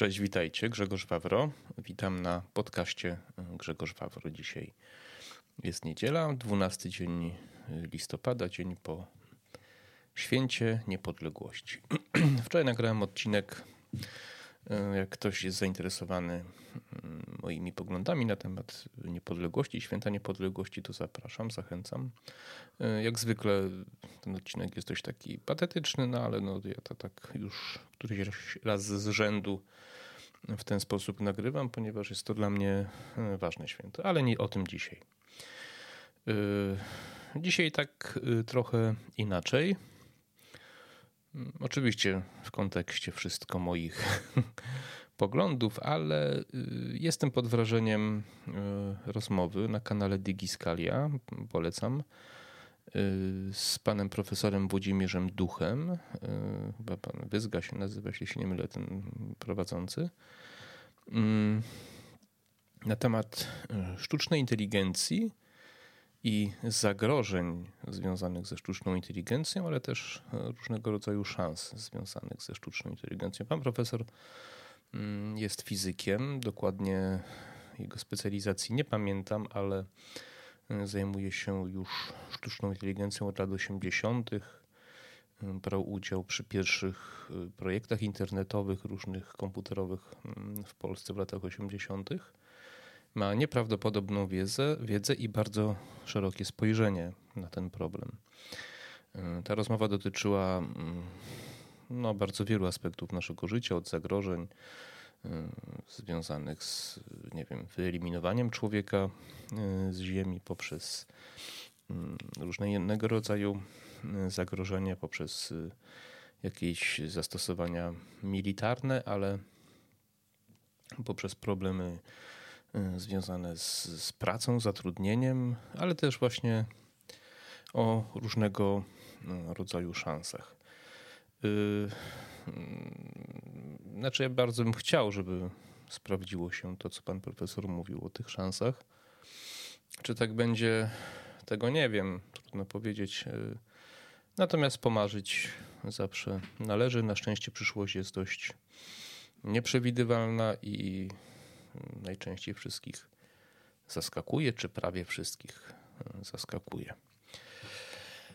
Cześć, witajcie. Grzegorz Wawro. Witam na podcaście Grzegorz Wawro. Dzisiaj jest niedziela, 12 dzień listopada, dzień po święcie niepodległości. Wczoraj nagrałem odcinek. Jak ktoś jest zainteresowany mm, moimi poglądami na temat niepodległości, święta niepodległości, to zapraszam, zachęcam. Jak zwykle ten odcinek jest dość taki patetyczny, no ale no, ja to tak już któryś raz z rzędu w ten sposób nagrywam, ponieważ jest to dla mnie e, ważne święto, ale nie o tym dzisiaj. E, dzisiaj tak e, trochę inaczej. Mm, oczywiście w kontekście wszystko moich poglądów, ale jestem pod wrażeniem rozmowy na kanale Digiscalia. Polecam z panem profesorem Włodzimierzem Duchem, chyba pan Wyzga się nazywa, jeśli się nie mylę, ten prowadzący, mm, na temat e, sztucznej inteligencji i zagrożeń związanych ze sztuczną inteligencją, ale też różnego rodzaju szans związanych ze sztuczną inteligencją. Pan profesor mm, jest fizykiem, dokładnie jego specjalizacji nie pamiętam, ale Zajmuje się już sztuczną inteligencją od lat 80. Brał udział przy pierwszych y, projektach internetowych, różnych komputerowych mm, w Polsce w latach 80. Ma nieprawdopodobną wiedzę, wiedzę i bardzo szerokie spojrzenie na ten problem. Y, ta rozmowa dotyczyła mm, no, bardzo wielu aspektów naszego życia, od zagrożeń, związanych z, nie wiem, wyeliminowaniem człowieka y, z Ziemi poprzez y, różne innego rodzaju zagrożenia, poprzez jakieś zastosowania militarne, ale poprzez problemy związane z, z pracą, zatrudnieniem, ale też właśnie o różnego rodzaju szansach. Znaczy, ja bardzo bym chciał, żeby sprawdziło się to, co pan profesor mówił o tych szansach. Czy tak będzie, tego nie wiem, trudno powiedzieć. Natomiast pomarzyć zawsze należy. Na szczęście przyszłość jest dość nieprzewidywalna i najczęściej wszystkich zaskakuje, czy prawie wszystkich zaskakuje.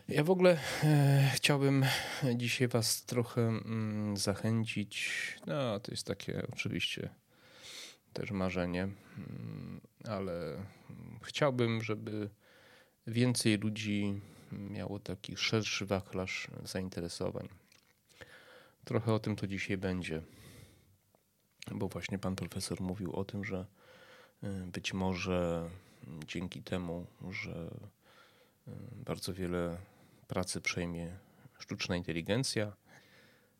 Ja w ogóle e, chciałbym dzisiaj Was trochę mm, zachęcić. No, to jest takie oczywiście też marzenie, mm, ale chciałbym, żeby więcej ludzi miało taki szerszy wachlarz zainteresowań. Trochę o tym to dzisiaj będzie, bo właśnie pan profesor mówił o tym, że e, być może dzięki temu, że e, bardzo wiele pracy przejmie sztuczna inteligencja,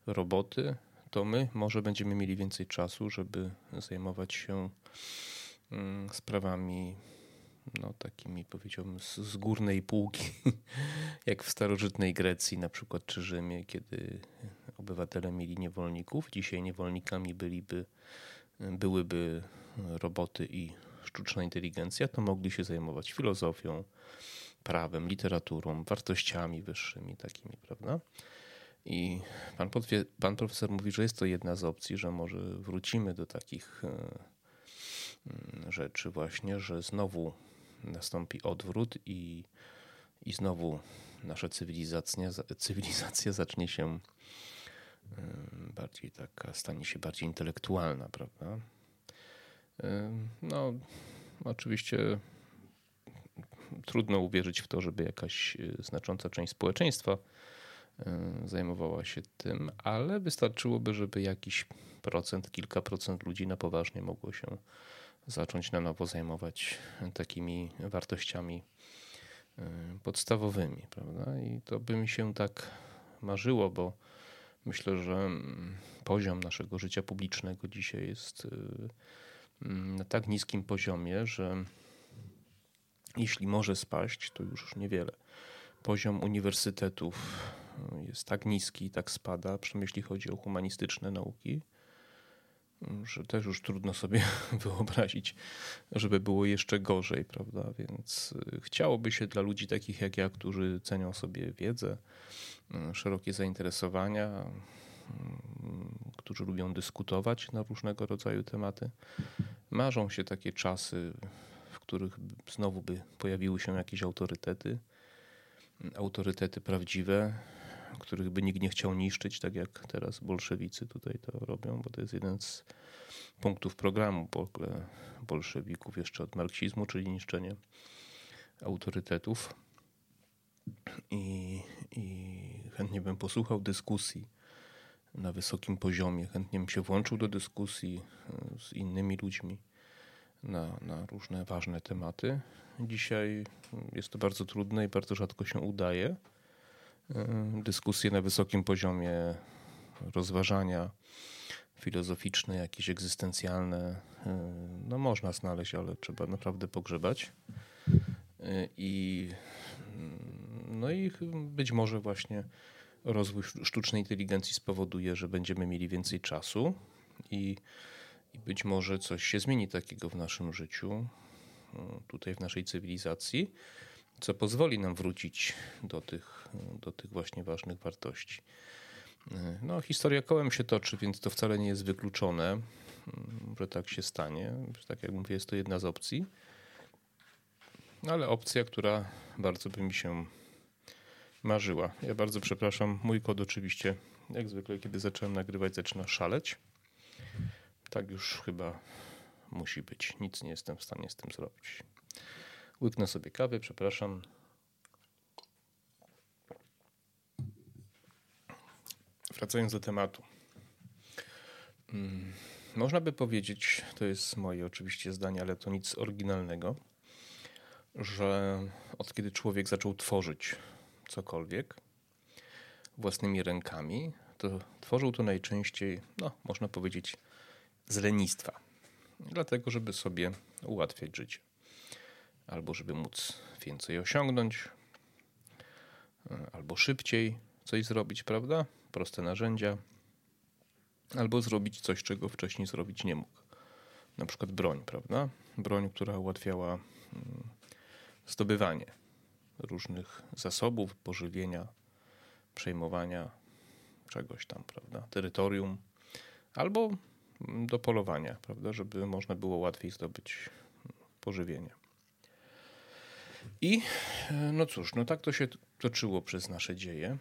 roboty, to my może będziemy mieli więcej czasu, żeby zajmować się mm, sprawami no, takimi powiedziałbym z, z górnej półki, jak w starożytnej Grecji na przykład czy Rzymie, kiedy obywatele mieli niewolników. Dzisiaj niewolnikami byliby, byłyby roboty i sztuczna inteligencja, to mogli się zajmować filozofią, prawem, literaturą, wartościami wyższymi takimi, prawda? I pan, pan profesor mówi, że jest to jedna z opcji, że może wrócimy do takich e, mm, rzeczy właśnie, że znowu nastąpi odwrót i, i znowu nasza cywilizacja, cywilizacja zacznie się e, bardziej taka, stanie się bardziej intelektualna, prawda? E, no, oczywiście trudno uwierzyć w to, żeby jakaś e, znacząca część społeczeństwa e, zajmowała się tym, ale wystarczyłoby, żeby jakiś procent, kilka procent ludzi na poważnie mogło się zacząć na nowo zajmować takimi wartościami e, podstawowymi, prawda? I to by mi się tak marzyło, bo myślę, że mm, poziom naszego życia publicznego dzisiaj jest na tak niskim poziomie, że jeśli może spaść, to już niewiele. Poziom uniwersytetów jest tak niski tak spada, przynajmniej jeśli chodzi o humanistyczne nauki, że też już trudno sobie wyobrazić, żeby było jeszcze gorzej, prawda? Więc y, chciałoby się dla ludzi takich jak ja, którzy cenią sobie wiedzę, y, szerokie zainteresowania, którzy lubią dyskutować na różnego rodzaju tematy. Marzą się takie czasy, których znowu by pojawiły się jakieś autorytety, autorytety prawdziwe, których by nikt nie chciał niszczyć, tak jak teraz bolszewicy tutaj to robią, bo to jest jeden z punktów programu bolszewików jeszcze od marksizmu, czyli niszczenie autorytetów. I, I chętnie bym posłuchał dyskusji na wysokim poziomie, chętnie bym się włączył do dyskusji e, z innymi ludźmi na, na różne ważne tematy. Dzisiaj jest to bardzo trudne i bardzo rzadko się udaje. E, dyskusje na wysokim poziomie rozważania filozoficzne, jakieś egzystencjalne, e, no można znaleźć, ale trzeba naprawdę pogrzebać. I, no i być może właśnie rozwój sztucznej inteligencji spowoduje, że będziemy mieli więcej czasu i, i być może coś się zmieni takiego w naszym życiu, tutaj w naszej cywilizacji, co pozwoli nam wrócić do tych, do tych właśnie ważnych wartości. No, historia kołem się toczy, więc to wcale nie jest wykluczone, że tak się stanie. Tak jak mówię, jest to jedna z opcji ale opcja, która bardzo by mi się marzyła. Ja bardzo przepraszam, mój kod oczywiście, jak zwykle, kiedy zacząłem nagrywać, zaczyna szaleć. Tak już chyba musi być. Nic nie jestem w stanie z tym zrobić. Łyknę sobie kawy, przepraszam. Wracając do tematu. Hmm, można by powiedzieć, to jest moje oczywiście zdanie, ale to nic oryginalnego, że od kiedy człowiek zaczął tworzyć cokolwiek własnymi rękami, to tworzył to najczęściej, no, można powiedzieć, z lenistwa. Dlatego, żeby sobie ułatwiać życie. Albo żeby móc więcej osiągnąć, albo szybciej coś zrobić, prawda? Proste narzędzia. Albo zrobić coś, czego wcześniej zrobić nie mógł. Na przykład broń, prawda? Broń, która ułatwiała mm, zdobywanie różnych zasobów, pożywienia, przejmowania czegoś tam, prawda, terytorium, albo do polowania, prawda, żeby można było łatwiej zdobyć pożywienie. I no cóż, no tak to się toczyło przez nasze dzieje.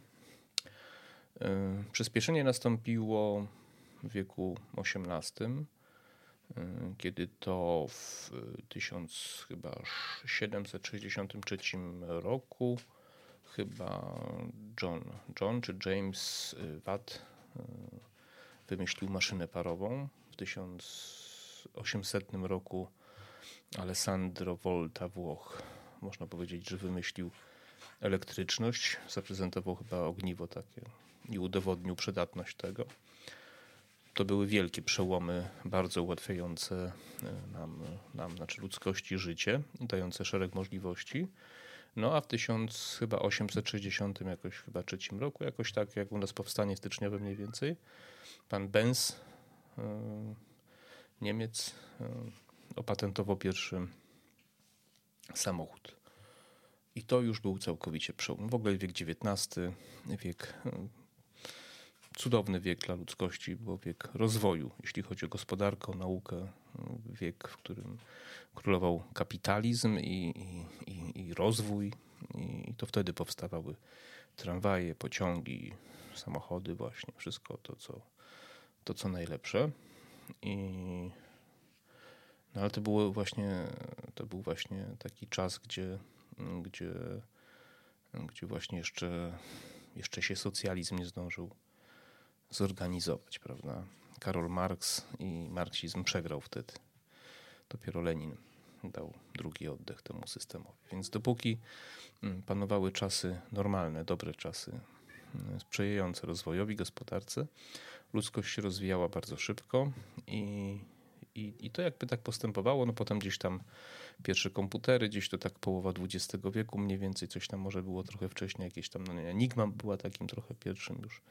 E, przyspieszenie nastąpiło w wieku XVIII Y, kiedy to w 1763 roku chyba John, John czy James Watt y, wymyślił maszynę parową. W 1800 roku Alessandro Volta Włoch, można powiedzieć, że wymyślił elektryczność, zaprezentował chyba ogniwo takie i udowodnił przydatność tego to były wielkie przełomy, bardzo ułatwiające e, nam, nam znaczy ludzkości życie, dające szereg możliwości. No a w 1860 jakoś chyba trzecim roku, jakoś tak jak u nas powstanie styczniowe mniej więcej, pan Benz, e, Niemiec, e, opatentował pierwszy samochód. I to już był całkowicie przełom. W ogóle wiek XIX, wiek cudowny wiek dla ludzkości, bo wiek rozwoju, jeśli chodzi o gospodarkę, o naukę, wiek, w którym królował kapitalizm i, i, i, rozwój. I to wtedy powstawały tramwaje, pociągi, samochody, właśnie wszystko to, co, to, co najlepsze. I, no ale to było właśnie, to był właśnie taki czas, gdzie, gdzie, gdzie właśnie jeszcze, jeszcze się socjalizm nie zdążył zorganizować, prawda? Karol Marx i marksizm przegrał wtedy. Dopiero Lenin dał drugi oddech temu systemowi. Więc dopóki mm, panowały czasy normalne, dobre czasy, mm, sprzyjające rozwojowi, gospodarce, ludzkość się rozwijała bardzo szybko i, i, i to jakby tak postępowało. No potem gdzieś tam pierwsze komputery, gdzieś to tak połowa XX wieku mniej więcej, coś tam może było trochę wcześniej, jakieś tam, no nie, Enigma była takim trochę pierwszym już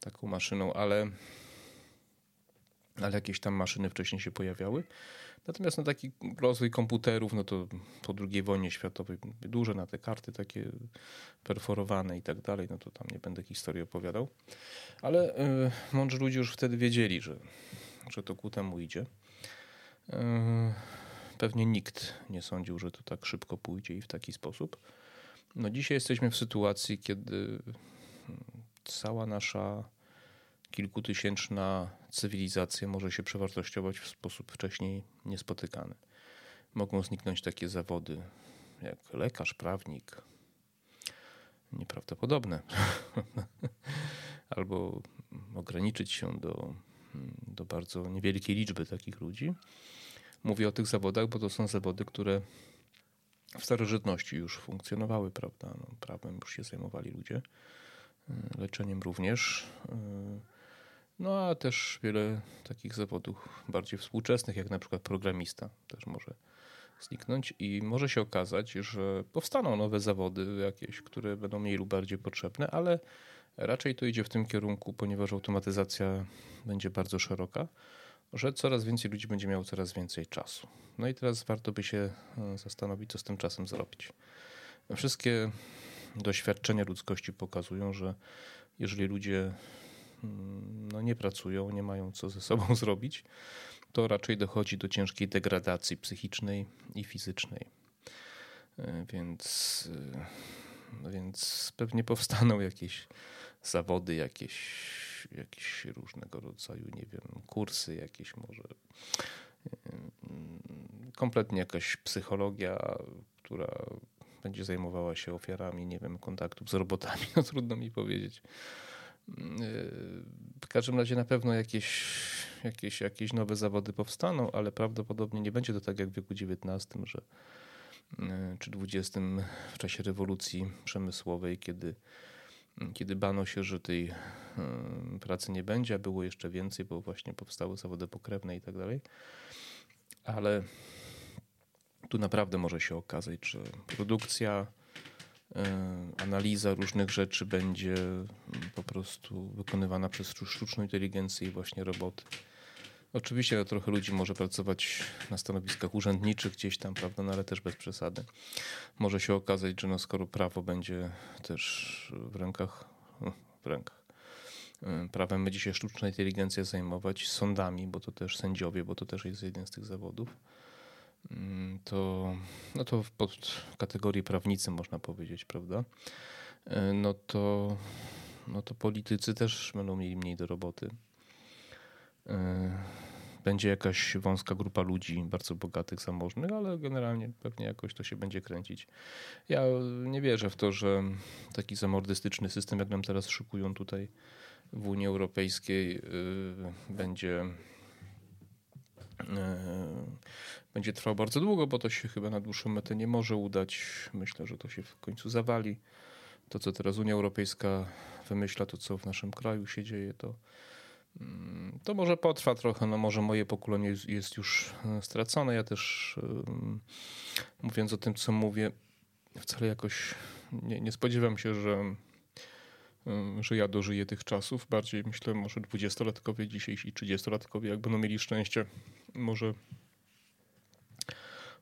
taką maszyną, ale ale jakieś tam maszyny wcześniej się pojawiały. Natomiast no, taki rozwój komputerów, no to po II wojnie światowej duże na te karty takie perforowane i tak dalej, no to tam nie będę historii opowiadał. Ale y, mądrzy ludzie już wtedy wiedzieli, że, że to ku temu idzie. Y, pewnie nikt nie sądził, że to tak szybko pójdzie i w taki sposób. No dzisiaj jesteśmy w sytuacji, kiedy cała nasza kilkutysięczna cywilizacja może się przewartościować w sposób wcześniej niespotykany. Mogą zniknąć takie zawody jak lekarz, prawnik. Nieprawdopodobne. Albo ograniczyć się do, do bardzo niewielkiej liczby takich ludzi. Mówię o tych zawodach, bo to są zawody, które w starożytności już funkcjonowały, prawda? No, prawem już się zajmowali ludzie, leczeniem również. No a też wiele takich zawodów bardziej współczesnych, jak na przykład programista, też może zniknąć i może się okazać, że powstaną nowe zawody jakieś, które będą mniej lub bardziej potrzebne, ale raczej to idzie w tym kierunku, ponieważ automatyzacja będzie bardzo szeroka, że coraz więcej ludzi będzie miało coraz więcej czasu. No i teraz warto by się e, zastanowić, co z tym czasem zrobić. Wszystkie doświadczenia ludzkości pokazują, że jeżeli ludzie Mm, no nie pracują, nie mają co ze sobą zrobić, to raczej dochodzi do ciężkiej degradacji psychicznej i fizycznej. E, więc, e, więc pewnie powstaną jakieś zawody, jakieś, jakieś różnego rodzaju, nie wiem, kursy, jakieś może e, kompletnie jakaś psychologia, która będzie zajmowała się ofiarami, nie wiem, kontaktów z robotami, no trudno mi powiedzieć. W każdym razie na pewno jakieś, jakieś, jakieś nowe zawody powstaną, ale prawdopodobnie nie będzie to tak jak w wieku XIX, że, e, czy XX w czasie rewolucji przemysłowej, kiedy, kiedy bano się, że tej e, pracy nie będzie, a było jeszcze więcej, bo właśnie powstały zawody pokrewne i tak dalej. Ale tu naprawdę może się okazać, że produkcja E, analiza różnych rzeczy będzie po prostu wykonywana przez sztuczną inteligencję i właśnie roboty. Oczywiście trochę ludzi może pracować na stanowiskach urzędniczych gdzieś tam, prawda, no ale też bez przesady. Może się okazać, że no skoro prawo będzie też w rękach, no, w rękach, e, prawem będzie się sztuczna inteligencja zajmować, sądami, bo to też sędziowie, bo to też jest jeden z tych zawodów Mm, to, no to pod kategorii prawnicy można powiedzieć, prawda? E, no to, no to politycy też będą mieli mniej do roboty. E, będzie jakaś wąska grupa ludzi, bardzo bogatych, zamożnych, ale generalnie pewnie jakoś to się będzie kręcić. Ja nie wierzę w to, że taki zamordystyczny system, jak nam teraz szykują tutaj w Unii Europejskiej, y, będzie będzie trwał bardzo długo, bo to się chyba na dłuższą metę nie może udać. Myślę, że to się w końcu zawali. To, co teraz Unia Europejska wymyśla, to co w naszym kraju się dzieje, to, mm, to może potrwa trochę. No może moje pokolenie jest już e, stracone. Ja też mówiąc o tym, co mówię, wcale jakoś nie, nie spodziewam się, że że ja dożyję tych czasów. Bardziej myślę, może dwudziestolatkowie dzisiejsi, trzydziestolatkowie, jak będą mieli szczęście, może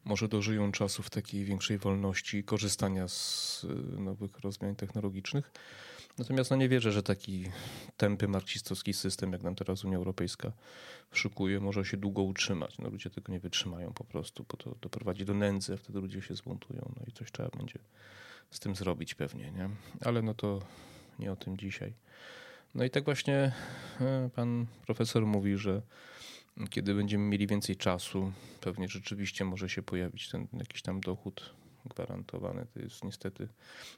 może dożyją czasów takiej większej wolności korzystania z y, nowych rozwiązań technologicznych. Natomiast no nie wierzę, że taki tępy marksistowski system, jak nam teraz Unia Europejska szykuje, może się długo utrzymać. No ludzie tego nie wytrzymają po prostu, bo to doprowadzi do nędzy, a wtedy ludzie się zbuntują. No i coś trzeba będzie z tym zrobić pewnie, nie? Ale no to nie o tym dzisiaj. No i tak właśnie e, pan profesor mówi, że kiedy będziemy mieli więcej czasu, pewnie rzeczywiście może się pojawić ten jakiś tam dochód gwarantowany. To jest niestety,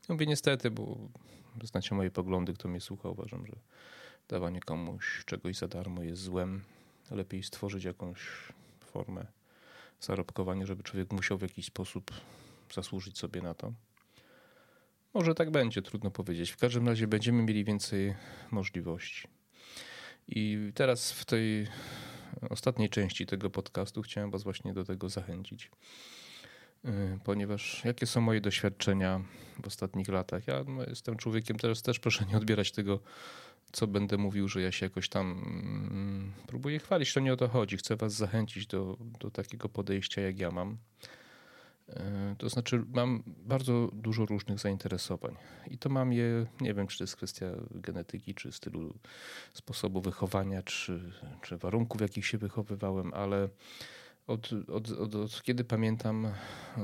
mówię niestety, bo znacie moje poglądy, kto mnie słucha, uważam, że dawanie komuś czegoś za darmo jest złem. Lepiej stworzyć jakąś formę zarobkowania, żeby człowiek musiał w jakiś sposób zasłużyć sobie na to. Może tak będzie, trudno powiedzieć. W każdym razie będziemy mieli więcej możliwości. I teraz w tej ostatniej części tego podcastu chciałem Was właśnie do tego zachęcić. Y, ponieważ jakie są moje doświadczenia w ostatnich latach? Ja no, jestem człowiekiem, teraz też proszę nie odbierać tego co będę mówił, że ja się jakoś tam mm, próbuję chwalić. To nie o to chodzi. Chcę Was zachęcić do, do takiego podejścia, jak ja mam. E, to znaczy, mam bardzo dużo różnych zainteresowań. I to mam je, nie wiem, czy to jest kwestia genetyki, czy stylu sposobu wychowania, czy, czy warunków, w jakich się wychowywałem, ale od, od, od, od kiedy pamiętam,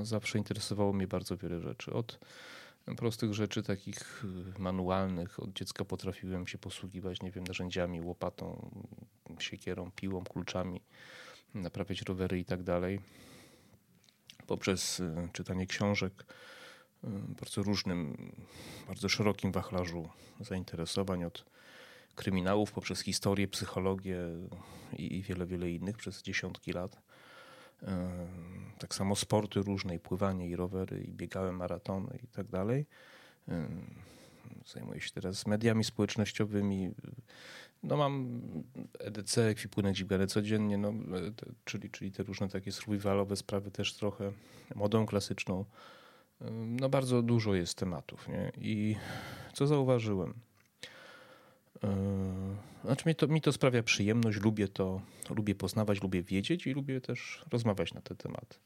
zawsze interesowało mnie bardzo wiele rzeczy. Od prostych rzeczy takich manualnych, od dziecka potrafiłem się posługiwać, nie wiem, narzędziami, łopatą, siekierą, piłą, kluczami, naprawiać rowery i tak dalej poprzez y, czytanie książek, y, bardzo różnym, bardzo szerokim wachlarzu zainteresowań od kryminałów poprzez historię, psychologię i wiele, wiele innych przez dziesiątki lat. Y, tak samo sporty różne, i pływanie, i rowery, i biegałem maratony i tak dalej. Zajmuję się teraz mediami społecznościowymi, no mam EDC, ekwipunek dźwigany codziennie, no, te, czyli, czyli te różne takie survivalowe sprawy też trochę, modą klasyczną. No bardzo dużo jest tematów. Nie? I co zauważyłem? Yy, znaczy mi to, mi to sprawia przyjemność, lubię to, lubię poznawać, lubię wiedzieć i lubię też rozmawiać na te tematy.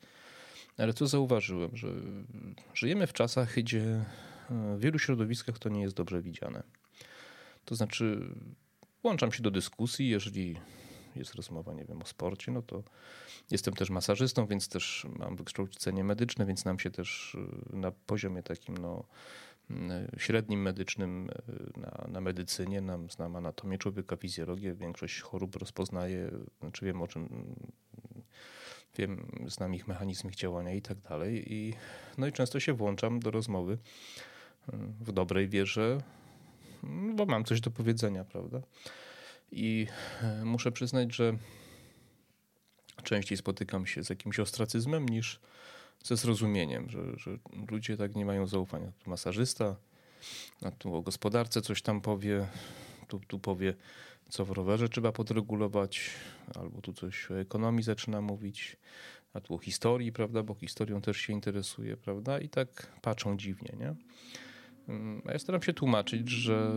Ale co zauważyłem, że żyjemy w czasach, gdzie w wielu środowiskach to nie jest dobrze widziane. To znaczy Włączam się do dyskusji, jeżeli jest rozmowa, nie wiem, o sporcie, no to jestem też masażystą, więc też mam wykształcenie medyczne, więc nam się też y, na poziomie takim, no, y, średnim medycznym y, na, na medycynie, nam znam anatomię człowieka, fizjologię, większość chorób rozpoznaję, znaczy wiem o czym, wiem, znam ich mechanizm ich działania i tak dalej. I, no i często się włączam do rozmowy w dobrej wierze, bo mam coś do powiedzenia, prawda? I e, muszę przyznać, że częściej spotykam się z jakimś ostracyzmem niż ze zrozumieniem, że, że ludzie tak nie mają zaufania. Tu masażysta, a tu o gospodarce coś tam powie, tu, tu powie, co w rowerze trzeba podregulować, albo tu coś o ekonomii zaczyna mówić, a tu o historii, prawda, bo historią też się interesuje, prawda, i tak patrzą dziwnie, nie? Mm, a ja staram się tłumaczyć, że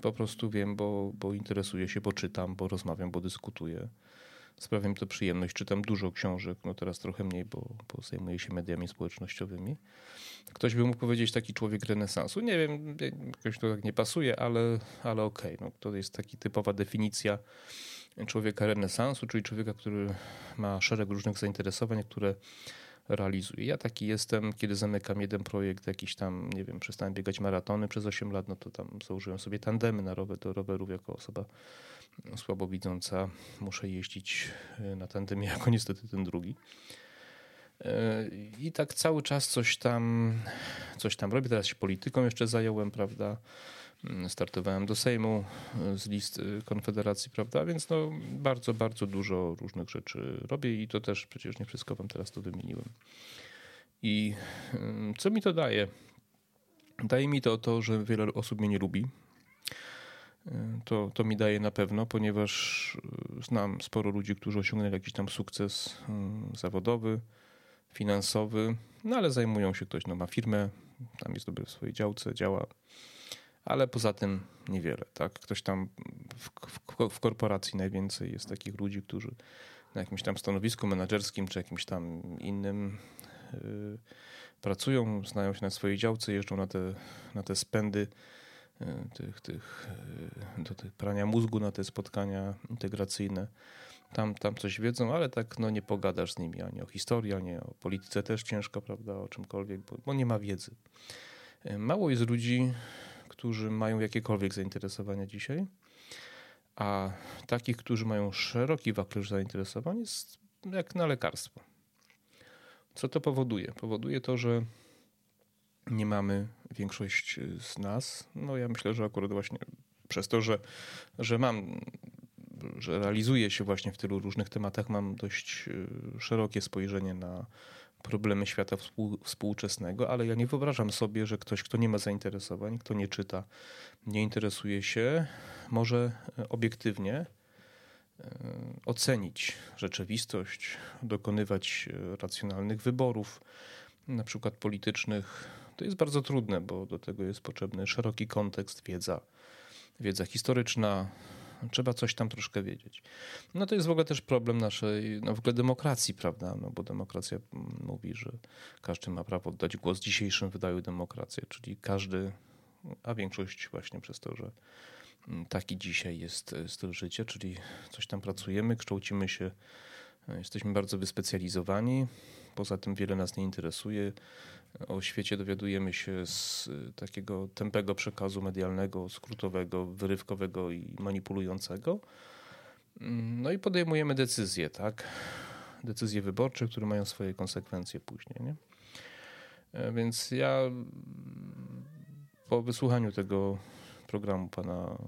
po prostu wiem, bo, bo interesuję się, bo czytam, bo rozmawiam, bo dyskutuję. Sprawia mi to przyjemność. Czytam dużo książek, no teraz trochę mniej, bo, bo zajmuję się mediami społecznościowymi. Ktoś by mógł powiedzieć taki człowiek renesansu. Nie wiem, jakoś to tak nie pasuje, ale, ale okej. Okay. No, to jest taka typowa definicja człowieka renesansu, czyli człowieka, który ma szereg różnych zainteresowań, które realizuję. Ja taki jestem, kiedy zamykam jeden projekt, jakiś tam, nie wiem, przestałem biegać maratony przez 8 lat, no to tam założyłem sobie tandemy na rower, do rowerów jako osoba słabowidząca. Muszę jeździć e, na tandemie jako niestety ten drugi. E, I tak cały czas coś tam, coś tam robię. Teraz się polityką jeszcze zająłem, prawda? Startowałem do Sejmu e, z list e, Konfederacji, prawda? Więc no, bardzo, bardzo dużo różnych rzeczy robię i to też przecież nie wszystko wam teraz to wymieniłem. I co mi to daje? Daje mi to to, że wiele osób mnie nie lubi. E, to, to mi daje na pewno, ponieważ znam sporo ludzi, którzy osiągnęli jakiś tam sukces mm, zawodowy, finansowy, no ale zajmują się ktoś, no ma firmę, tam jest dobry w swojej działce, działa ale poza tym niewiele. Tak? Ktoś tam w, w, w, korporacji najwięcej jest takich ludzi, którzy na jakimś tam stanowisku menedżerskim czy jakimś tam innym yy, pracują, znają się na swojej działce, jeżdżą na te, na te spędy yy, tych, tych, yy, do tych prania mózgu, na te spotkania integracyjne. Tam, tam coś wiedzą, ale tak no, nie pogadasz z nimi ani o historii, ani o polityce też ciężko, prawda, o czymkolwiek, bo, bo nie ma wiedzy. Yy, mało jest ludzi, którzy mają jakiekolwiek zainteresowania dzisiaj, a takich, którzy mają szeroki wachlarz zainteresowań jest jak na lekarstwo. Co to powoduje? Powoduje to, że nie mamy większość z nas, no ja myślę, że akurat właśnie przez to, że, że mam, że realizuję się właśnie w tylu różnych tematach, mam dość e, szerokie spojrzenie na problemy świata współczesnego, ale ja nie wyobrażam sobie, że ktoś, kto nie ma zainteresowań, kto nie czyta, nie interesuje się, może e, obiektywnie e, ocenić rzeczywistość, dokonywać e, racjonalnych wyborów, na przykład politycznych. To jest bardzo trudne, bo do tego jest potrzebny szeroki kontekst, wiedza, wiedza historyczna, trzeba coś tam troszkę wiedzieć. No to jest w ogóle też problem naszej, no w ogóle demokracji, prawda? No bo demokracja mówi, że każdy ma prawo oddać głos. W dzisiejszym wydaniu demokrację, czyli każdy, a większość właśnie przez to, że taki dzisiaj jest styl życia, czyli coś tam pracujemy, kształcimy się, jesteśmy bardzo wyspecjalizowani. Poza tym wiele nas nie interesuje. O świecie dowiadujemy się z takiego tępego przekazu medialnego, skrótowego, wyrywkowego i manipulującego. No i podejmujemy decyzje, tak? Decyzje wyborcze, które mają swoje konsekwencje później. Nie? Więc ja po wysłuchaniu tego programu pana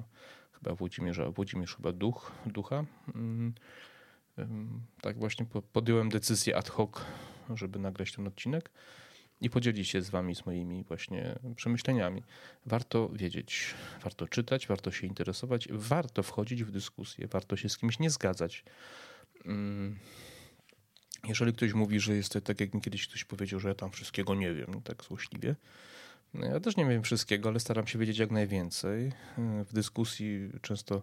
chyba Włodzimierza, Włodzimierz chyba Duch, Ducha, tak właśnie podjąłem decyzję ad hoc, żeby nagrać ten odcinek i podzielić się z wami z moimi właśnie przemyśleniami. Warto wiedzieć, warto czytać, warto się interesować, warto wchodzić w dyskusję, warto się z kimś nie zgadzać. Mm. Jeżeli ktoś mówi, że jest to tak, jak mi kiedyś ktoś powiedział, że ja tam wszystkiego nie wiem, tak złośliwie, no ja też nie wiem wszystkiego, ale staram się wiedzieć jak najwięcej. W dyskusji często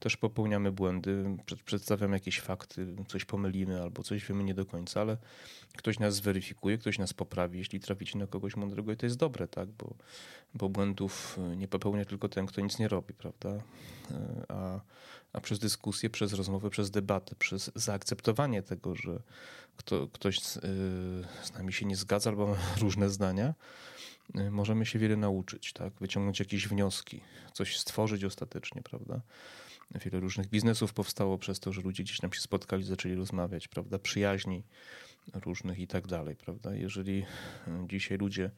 też popełniamy błędy, przedstawiam jakieś fakty, coś pomylimy albo coś wiemy nie do końca, ale ktoś nas zweryfikuje, ktoś nas poprawi, jeśli traficie na kogoś mądrego i to jest dobre, tak? Bo, bo błędów nie popełnia tylko ten, kto nic nie robi, prawda? A, a przez dyskusję, przez rozmowę, przez debatę, przez zaakceptowanie tego, że kto, ktoś z, z nami się nie zgadza albo ma różne zdania, możemy się wiele nauczyć, tak? wyciągnąć jakieś wnioski, coś stworzyć ostatecznie, prawda? Wiele różnych biznesów powstało przez to, że ludzie gdzieś tam się spotkali, zaczęli rozmawiać, prawda? Przyjaźni różnych i tak dalej, prawda? Jeżeli e, dzisiaj ludzie,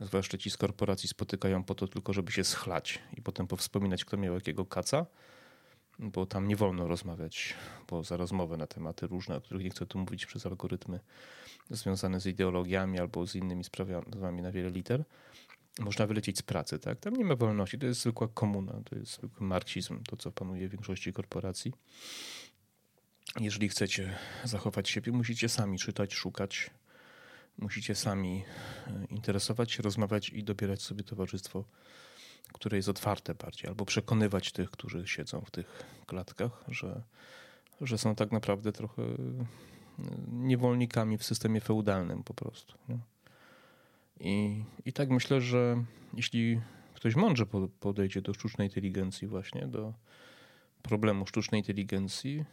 zwłaszcza ci z korporacji, spotykają po to tylko, żeby się schlać i potem powspominać, kto miał jakiego kaca, bo tam nie wolno rozmawiać poza rozmowę na tematy różne, o których nie chcę tu mówić przez algorytmy związane z ideologiami albo z innymi sprawami na wiele liter, można wylecieć z pracy, tak? Tam nie ma wolności, to jest zwykła komuna, to jest zwykły marksizm, to co panuje w większości korporacji. Jeżeli chcecie zachować siebie, musicie sami czytać, szukać, musicie sami e, interesować się, rozmawiać i dobierać sobie towarzystwo, które jest otwarte bardziej, albo przekonywać tych, którzy siedzą w tych klatkach, że, że są tak naprawdę trochę e, niewolnikami w systemie feudalnym po prostu. Nie? I, I tak myślę, że jeśli ktoś mądrze podejdzie do sztucznej inteligencji, właśnie do problemu sztucznej inteligencji,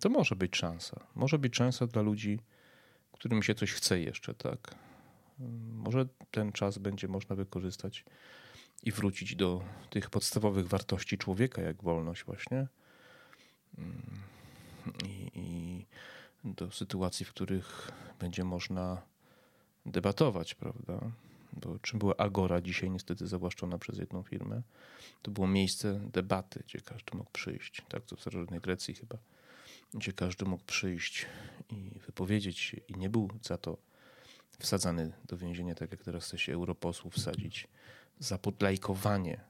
to może być szansa. Może być szansa dla ludzi, którym się coś chce jeszcze, tak. Może ten czas będzie można wykorzystać i wrócić do tych podstawowych wartości człowieka, jak wolność, właśnie. I, i do sytuacji, w których będzie można debatować, prawda? Bo czym była Agora dzisiaj niestety zawłaszczona przez jedną firmę? To było miejsce debaty, gdzie każdy mógł przyjść, tak to w starożytnej Grecji chyba, gdzie każdy mógł przyjść i wypowiedzieć się i nie był za to wsadzany do więzienia, tak jak teraz chce się europosłów wsadzić, za podlajkowanie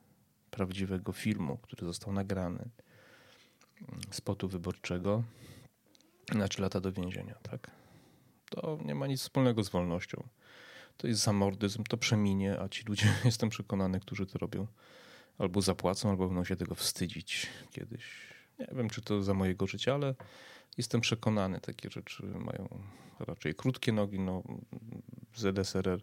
prawdziwego filmu, który został nagrany, spotu wyborczego, na trzy lata do więzienia, tak? To nie ma nic wspólnego z wolnością. To jest zamordyzm, to przeminie, a ci ludzie, jestem przekonany, którzy to robią, albo zapłacą, albo będą się tego wstydzić kiedyś. Nie wiem, czy to za mojego życia, ale jestem przekonany, takie rzeczy mają raczej krótkie nogi. No, ZSRR,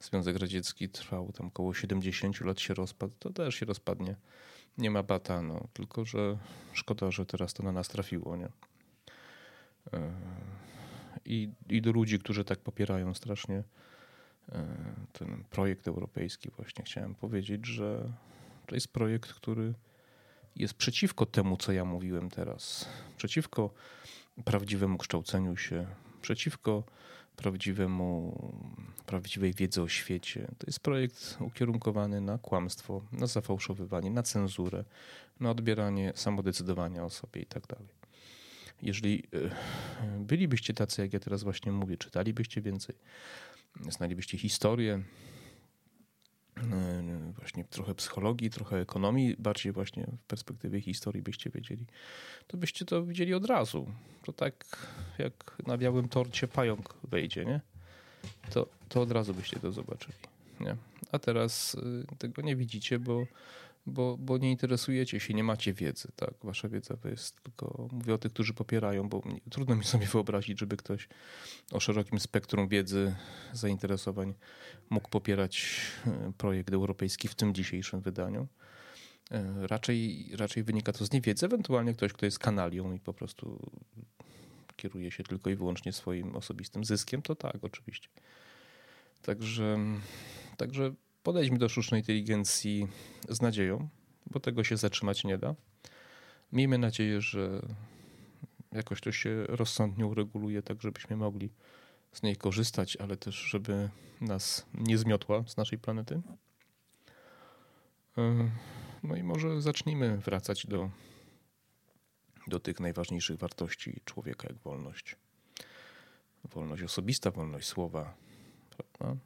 Związek Radziecki trwał tam około 70 lat, się rozpadł, to też się rozpadnie. Nie ma bata, no, tylko że szkoda, że teraz to na nas trafiło, nie? I, i do ludzi, którzy tak popierają strasznie e, ten projekt europejski, właśnie chciałem powiedzieć, że to jest projekt, który jest przeciwko temu, co ja mówiłem teraz, przeciwko prawdziwemu kształceniu się, przeciwko prawdziwemu, prawdziwej wiedzy o świecie. To jest projekt ukierunkowany na kłamstwo, na zafałszowywanie, na cenzurę, na odbieranie samodecydowania o sobie i tak dalej. Jeżeli e, bylibyście tacy, jak ja teraz właśnie mówię, czytalibyście więcej, znalibyście historię, e, właśnie trochę psychologii, trochę ekonomii, bardziej właśnie w perspektywie historii byście wiedzieli, to byście to widzieli od razu. To tak jak na białym torcie pająk wejdzie, nie? To, to od razu byście to zobaczyli. Nie? A teraz e, tego nie widzicie, bo bo, bo nie interesujecie się, nie macie wiedzy. Tak? Wasza wiedza to jest tylko, mówię o tych, którzy popierają, bo trudno mi sobie wyobrazić, żeby ktoś o szerokim spektrum wiedzy, zainteresowań mógł popierać e, projekt europejski w tym dzisiejszym wydaniu. E, raczej, raczej wynika to z niewiedzy, ewentualnie ktoś, kto jest kanalią i po prostu kieruje się tylko i wyłącznie swoim osobistym zyskiem, to tak, oczywiście. Także, także podejdźmy do sztucznej inteligencji z nadzieją, bo tego się zatrzymać nie da. Miejmy nadzieję, że jakoś to się rozsądnie ureguluje, tak żebyśmy mogli z niej korzystać, ale też, żeby nas nie zmiotła z naszej planety. E, no i może zacznijmy wracać do, do tych najważniejszych wartości człowieka, jak wolność. Wolność osobista, wolność słowa, prawda?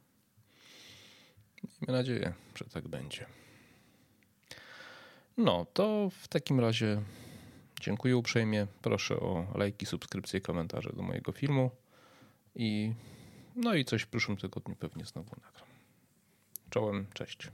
Miejmy nadzieję, że tak będzie. No, to w takim razie dziękuję uprzejmie. Proszę o lajki, subskrypcje, komentarze do mojego filmu. I no i coś w przyszłym tygodniu pewnie znowu nagram. Czołem, cześć.